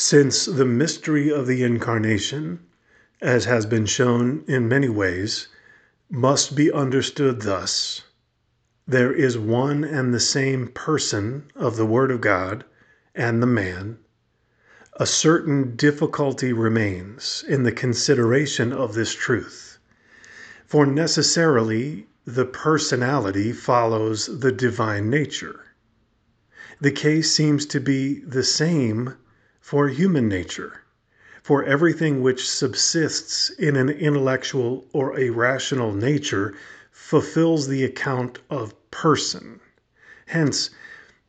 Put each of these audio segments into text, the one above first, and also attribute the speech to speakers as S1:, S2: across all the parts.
S1: Since the mystery of the Incarnation, as has been shown in many ways, must be understood thus there is one and the same person of the Word of God and the man, a certain difficulty remains in the consideration of this truth. For necessarily the personality follows the divine nature. The case seems to be the same for human nature. For everything which subsists in an intellectual or a rational nature fulfills the account of person. Hence,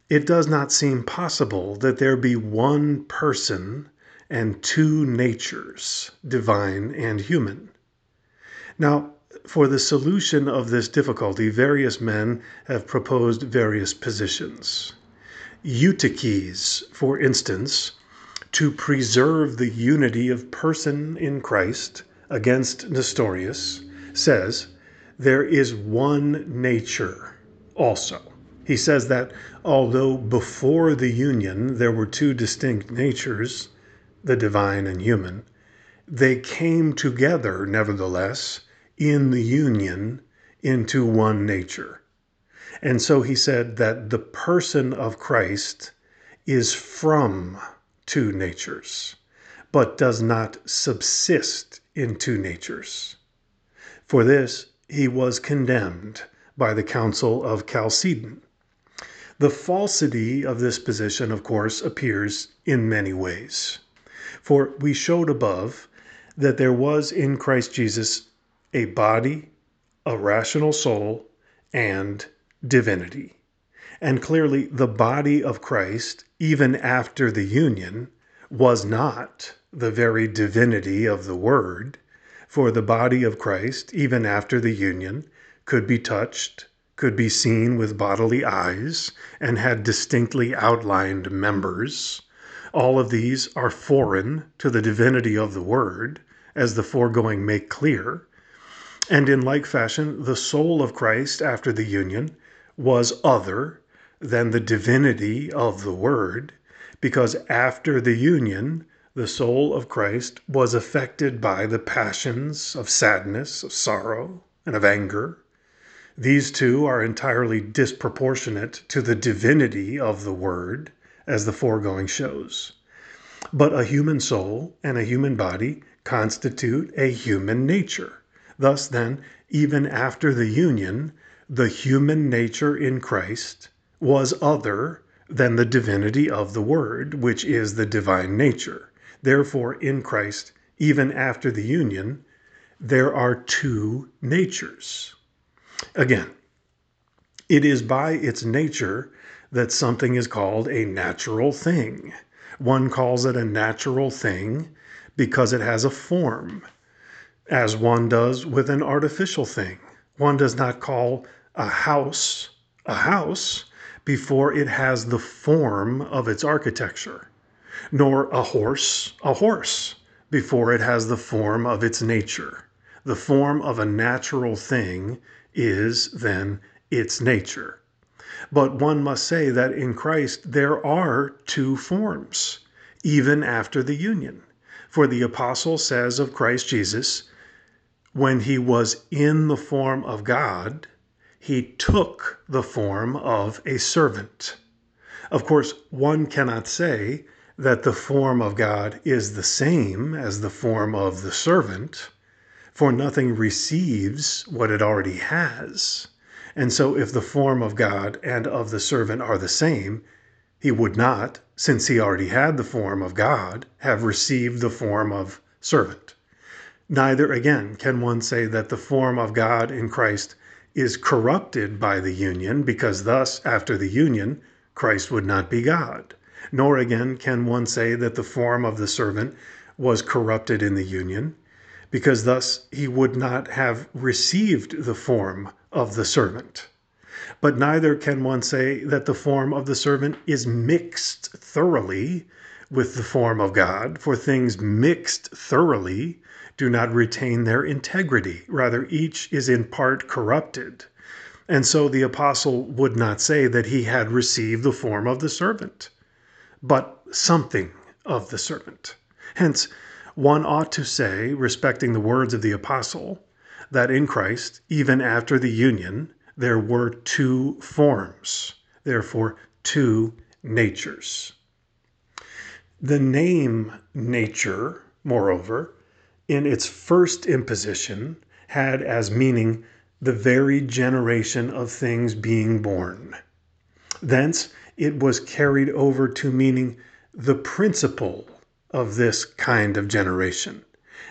S1: it does not seem possible that there be one person and two natures, divine and human. Now, for the solution of this difficulty, various men have proposed various positions. Eutyches, for instance, to preserve the unity of person in Christ against Nestorius, says, There is one nature also. He says that although before the union there were two distinct natures, the divine and human, they came together, nevertheless, in the union into one nature. And so he said that the person of Christ is from two natures, but does not subsist in two natures. For this he was condemned by the Council of Chalcedon. The falsity of this position, of course, appears in many ways. For we showed above that there was in Christ Jesus a body, a rational soul, and divinity. And clearly, the body of Christ, even after the union, was not the very divinity of the Word, for the body of Christ, even after the union, could be touched, could be seen with bodily eyes, and had distinctly outlined members. All of these are foreign to the divinity of the Word, as the foregoing make clear. And in like fashion, the soul of Christ after the union was other than the divinity of the Word, because after the union, the soul of Christ was affected by the passions of sadness, of sorrow, and of anger. These two are entirely disproportionate to the divinity of the Word, as the foregoing shows. But a human soul and a human body constitute a human nature. Thus, then, even after the union, the human nature in Christ was other than the divinity of the Word, which is the divine nature. Therefore, in Christ, even after the union, there are two natures. Again, it is by its nature that something is called a natural thing. One calls it a natural thing because it has a form, as one does with an artificial thing. One does not call a house a house before it has the form of its architecture, nor a horse a horse before it has the form of its nature. The form of a natural thing is, then, its nature. But one must say that in Christ there are two forms, even after the union. For the Apostle says of Christ Jesus, when he was in the form of God, he took the form of a servant. Of course, one cannot say that the form of God is the same as the form of the servant, for nothing receives what it already has. And so, if the form of God and of the servant are the same, he would not, since he already had the form of God, have received the form of servant. Neither, again, can one say that the form of God in Christ is corrupted by the union, because thus, after the union, Christ would not be God. Nor again can one say that the form of the servant was corrupted in the union, because thus he would not have received the form of the servant. But neither can one say that the form of the servant is mixed thoroughly with the form of God, for things mixed thoroughly do not retain their integrity. Rather, each is in part corrupted. And so the apostle would not say that he had received the form of the servant, but something of the servant. Hence, one ought to say, respecting the words of the apostle, that in Christ, even after the union, there were two forms, therefore, two natures. The name nature, moreover, in its first imposition, had as meaning the very generation of things being born. Thence it was carried over to meaning the principle of this kind of generation,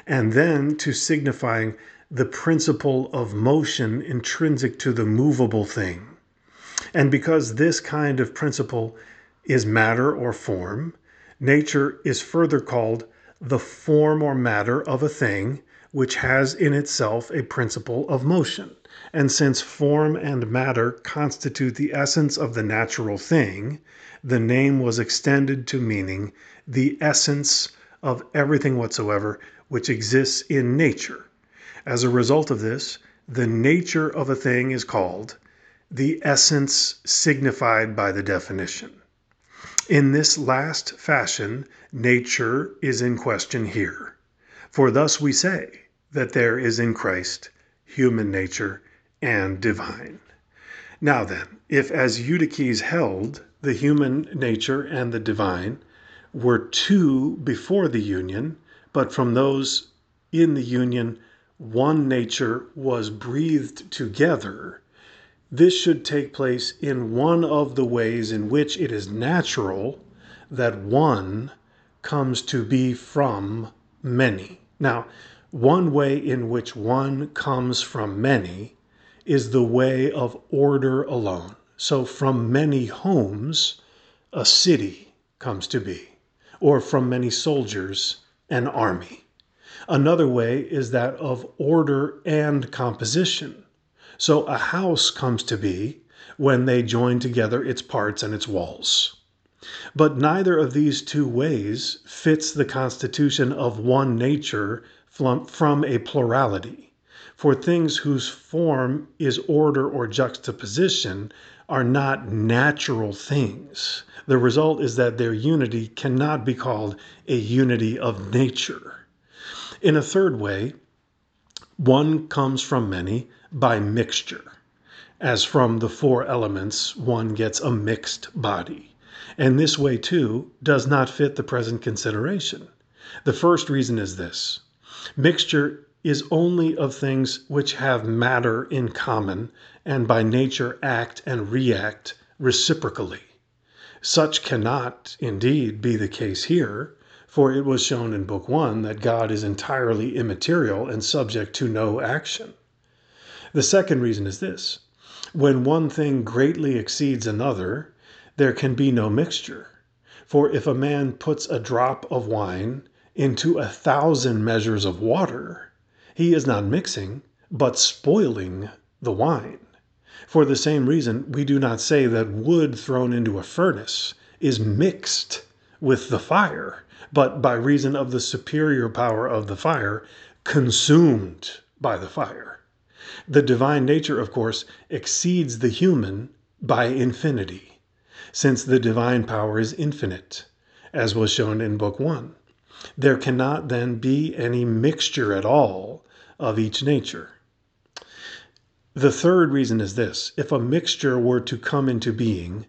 S1: and then to signifying the principle of motion intrinsic to the movable thing. And because this kind of principle is matter or form, nature is further called the form or matter of a thing which has in itself a principle of motion. And since form and matter constitute the essence of the natural thing, the name was extended to meaning the essence of everything whatsoever which exists in nature. As a result of this, the nature of a thing is called the essence signified by the definition. In this last fashion, nature is in question here. For thus we say that there is in Christ human nature and divine. Now then, if as Eutyches held, the human nature and the divine were two before the union, but from those in the union one nature was breathed together, this should take place in one of the ways in which it is natural that one comes to be from many. Now, one way in which one comes from many is the way of order alone. So, from many homes, a city comes to be, or from many soldiers, an army. Another way is that of order and composition. So, a house comes to be when they join together its parts and its walls. But neither of these two ways fits the constitution of one nature from a plurality for things whose form is order or juxtaposition are not natural things. The result is that their unity cannot be called a unity of nature. In a third way, one comes from many by mixture, as from the four elements one gets a mixed body. And this way, too, does not fit the present consideration. The first reason is this mixture is only of things which have matter in common and by nature act and react reciprocally. Such cannot, indeed, be the case here, for it was shown in Book One that God is entirely immaterial and subject to no action. The second reason is this when one thing greatly exceeds another, there can be no mixture. For if a man puts a drop of wine into a thousand measures of water, he is not mixing, but spoiling the wine. For the same reason, we do not say that wood thrown into a furnace is mixed with the fire, but by reason of the superior power of the fire, consumed by the fire. The divine nature, of course, exceeds the human by infinity, since the divine power is infinite, as was shown in Book One. There cannot then be any mixture at all of each nature. The third reason is this if a mixture were to come into being,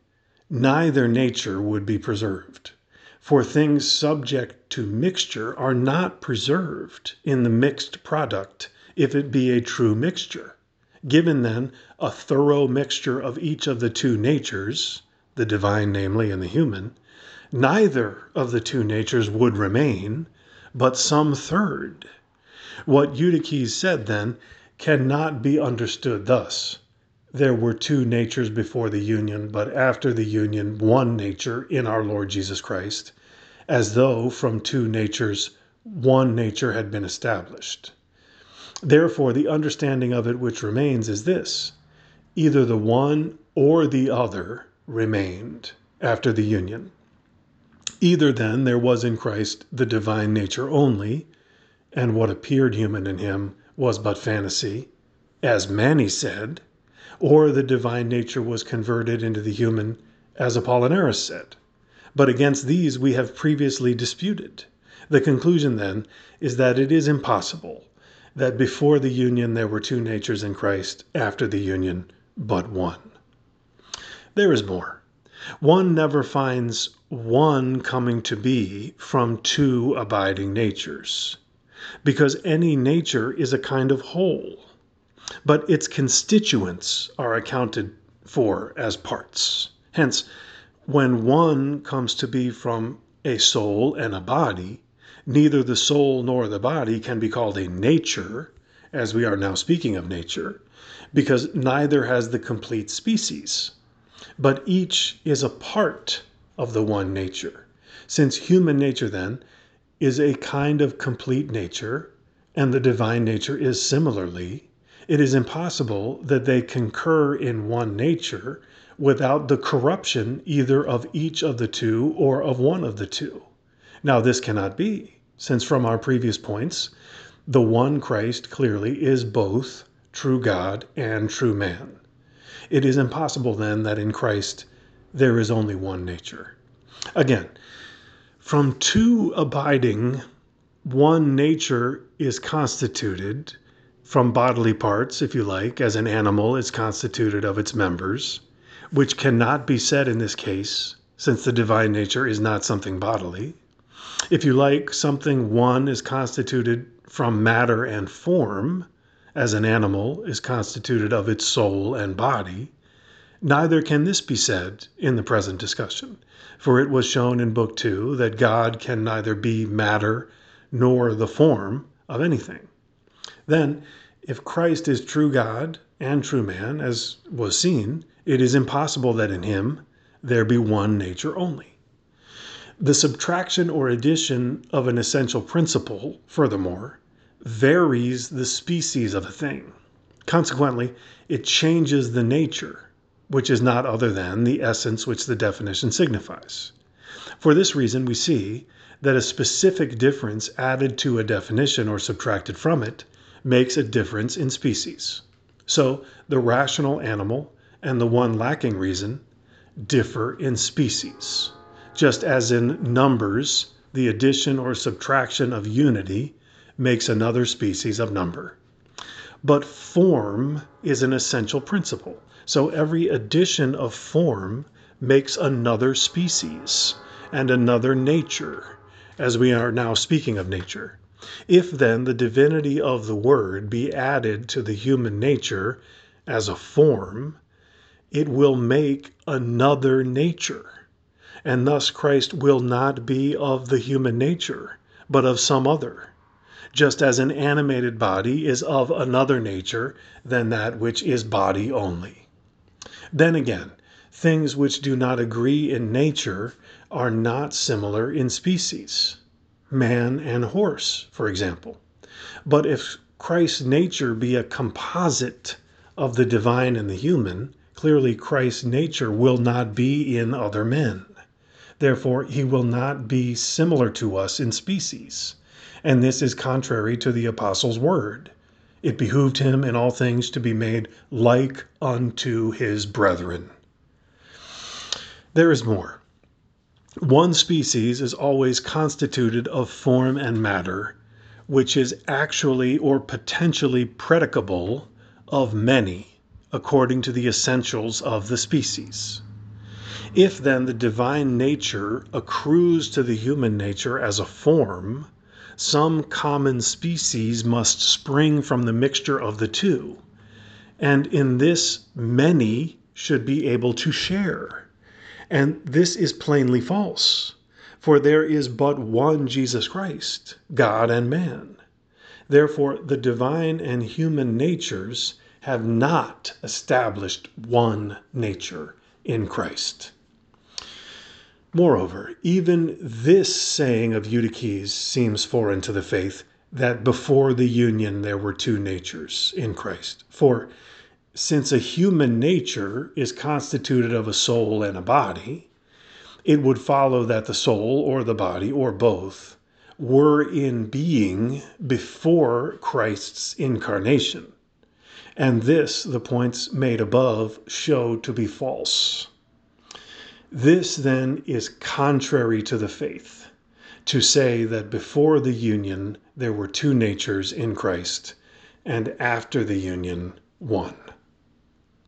S1: neither nature would be preserved. For things subject to mixture are not preserved in the mixed product if it be a true mixture. Given then a thorough mixture of each of the two natures, the divine, namely, and the human, neither of the two natures would remain, but some third. What Eutyches said, then, cannot be understood thus there were two natures before the union, but after the union, one nature in our Lord Jesus Christ, as though from two natures one nature had been established. Therefore, the understanding of it which remains is this either the one or the other remained after the union. Either then there was in Christ the divine nature only, and what appeared human in him was but fantasy, as Mani said, or the divine nature was converted into the human, as Apollinaris said. But against these we have previously disputed. The conclusion, then, is that it is impossible that before the union there were two natures in Christ, after the union, but one. There is more. One never finds one coming to be from two abiding natures, because any nature is a kind of whole, but its constituents are accounted for as parts. Hence, when one comes to be from a soul and a body, neither the soul nor the body can be called a nature, as we are now speaking of nature, because neither has the complete species, but each is a part of the one nature. Since human nature, then, is a kind of complete nature, and the divine nature is similarly, it is impossible that they concur in one nature without the corruption either of each of the two or of one of the two. Now, this cannot be, since from our previous points, the one Christ clearly is both true God and true man. It is impossible then that in Christ there is only one nature. Again, from two abiding, one nature is constituted from bodily parts, if you like, as an animal is constituted of its members which cannot be said in this case, since the divine nature is not something bodily. If you like, something one is constituted from matter and form, as an animal is constituted of its soul and body. Neither can this be said in the present discussion, for it was shown in Book Two that God can neither be matter nor the form of anything. Then, if Christ is true God and true man, as was seen, it is impossible that in him there be one nature only. The subtraction or addition of an essential principle, furthermore, varies the species of a thing. Consequently, it changes the nature, which is not other than the essence which the definition signifies. For this reason, we see that a specific difference added to a definition or subtracted from it makes a difference in species. So, the rational animal and the one lacking reason differ in species, just as in numbers, the addition or subtraction of unity makes another species of number. But form is an essential principle. So every addition of form makes another species and another nature, as we are now speaking of nature. If then the divinity of the Word be added to the human nature as a form, it will make another nature. And thus Christ will not be of the human nature, but of some other, just as an animated body is of another nature than that which is body only. Then again, things which do not agree in nature are not similar in species. Man and horse, for example. But if Christ's nature be a composite of the divine and the human, Clearly, Christ's nature will not be in other men. Therefore, he will not be similar to us in species. And this is contrary to the Apostle's word. It behooved him in all things to be made like unto his brethren. There is more. One species is always constituted of form and matter, which is actually or potentially predicable of many according to the essentials of the species. If then the divine nature accrues to the human nature as a form, some common species must spring from the mixture of the two, and in this many should be able to share. And this is plainly false, for there is but one Jesus Christ, God and man. Therefore, the divine and human natures have not established one nature in Christ. Moreover, even this saying of Eutyches seems foreign to the faith that before the union there were two natures in Christ. For since a human nature is constituted of a soul and a body, it would follow that the soul or the body or both were in being before Christ's incarnation and this, the points made above, show to be false. This, then, is contrary to the faith to say that before the union there were two natures in Christ, and after the union one.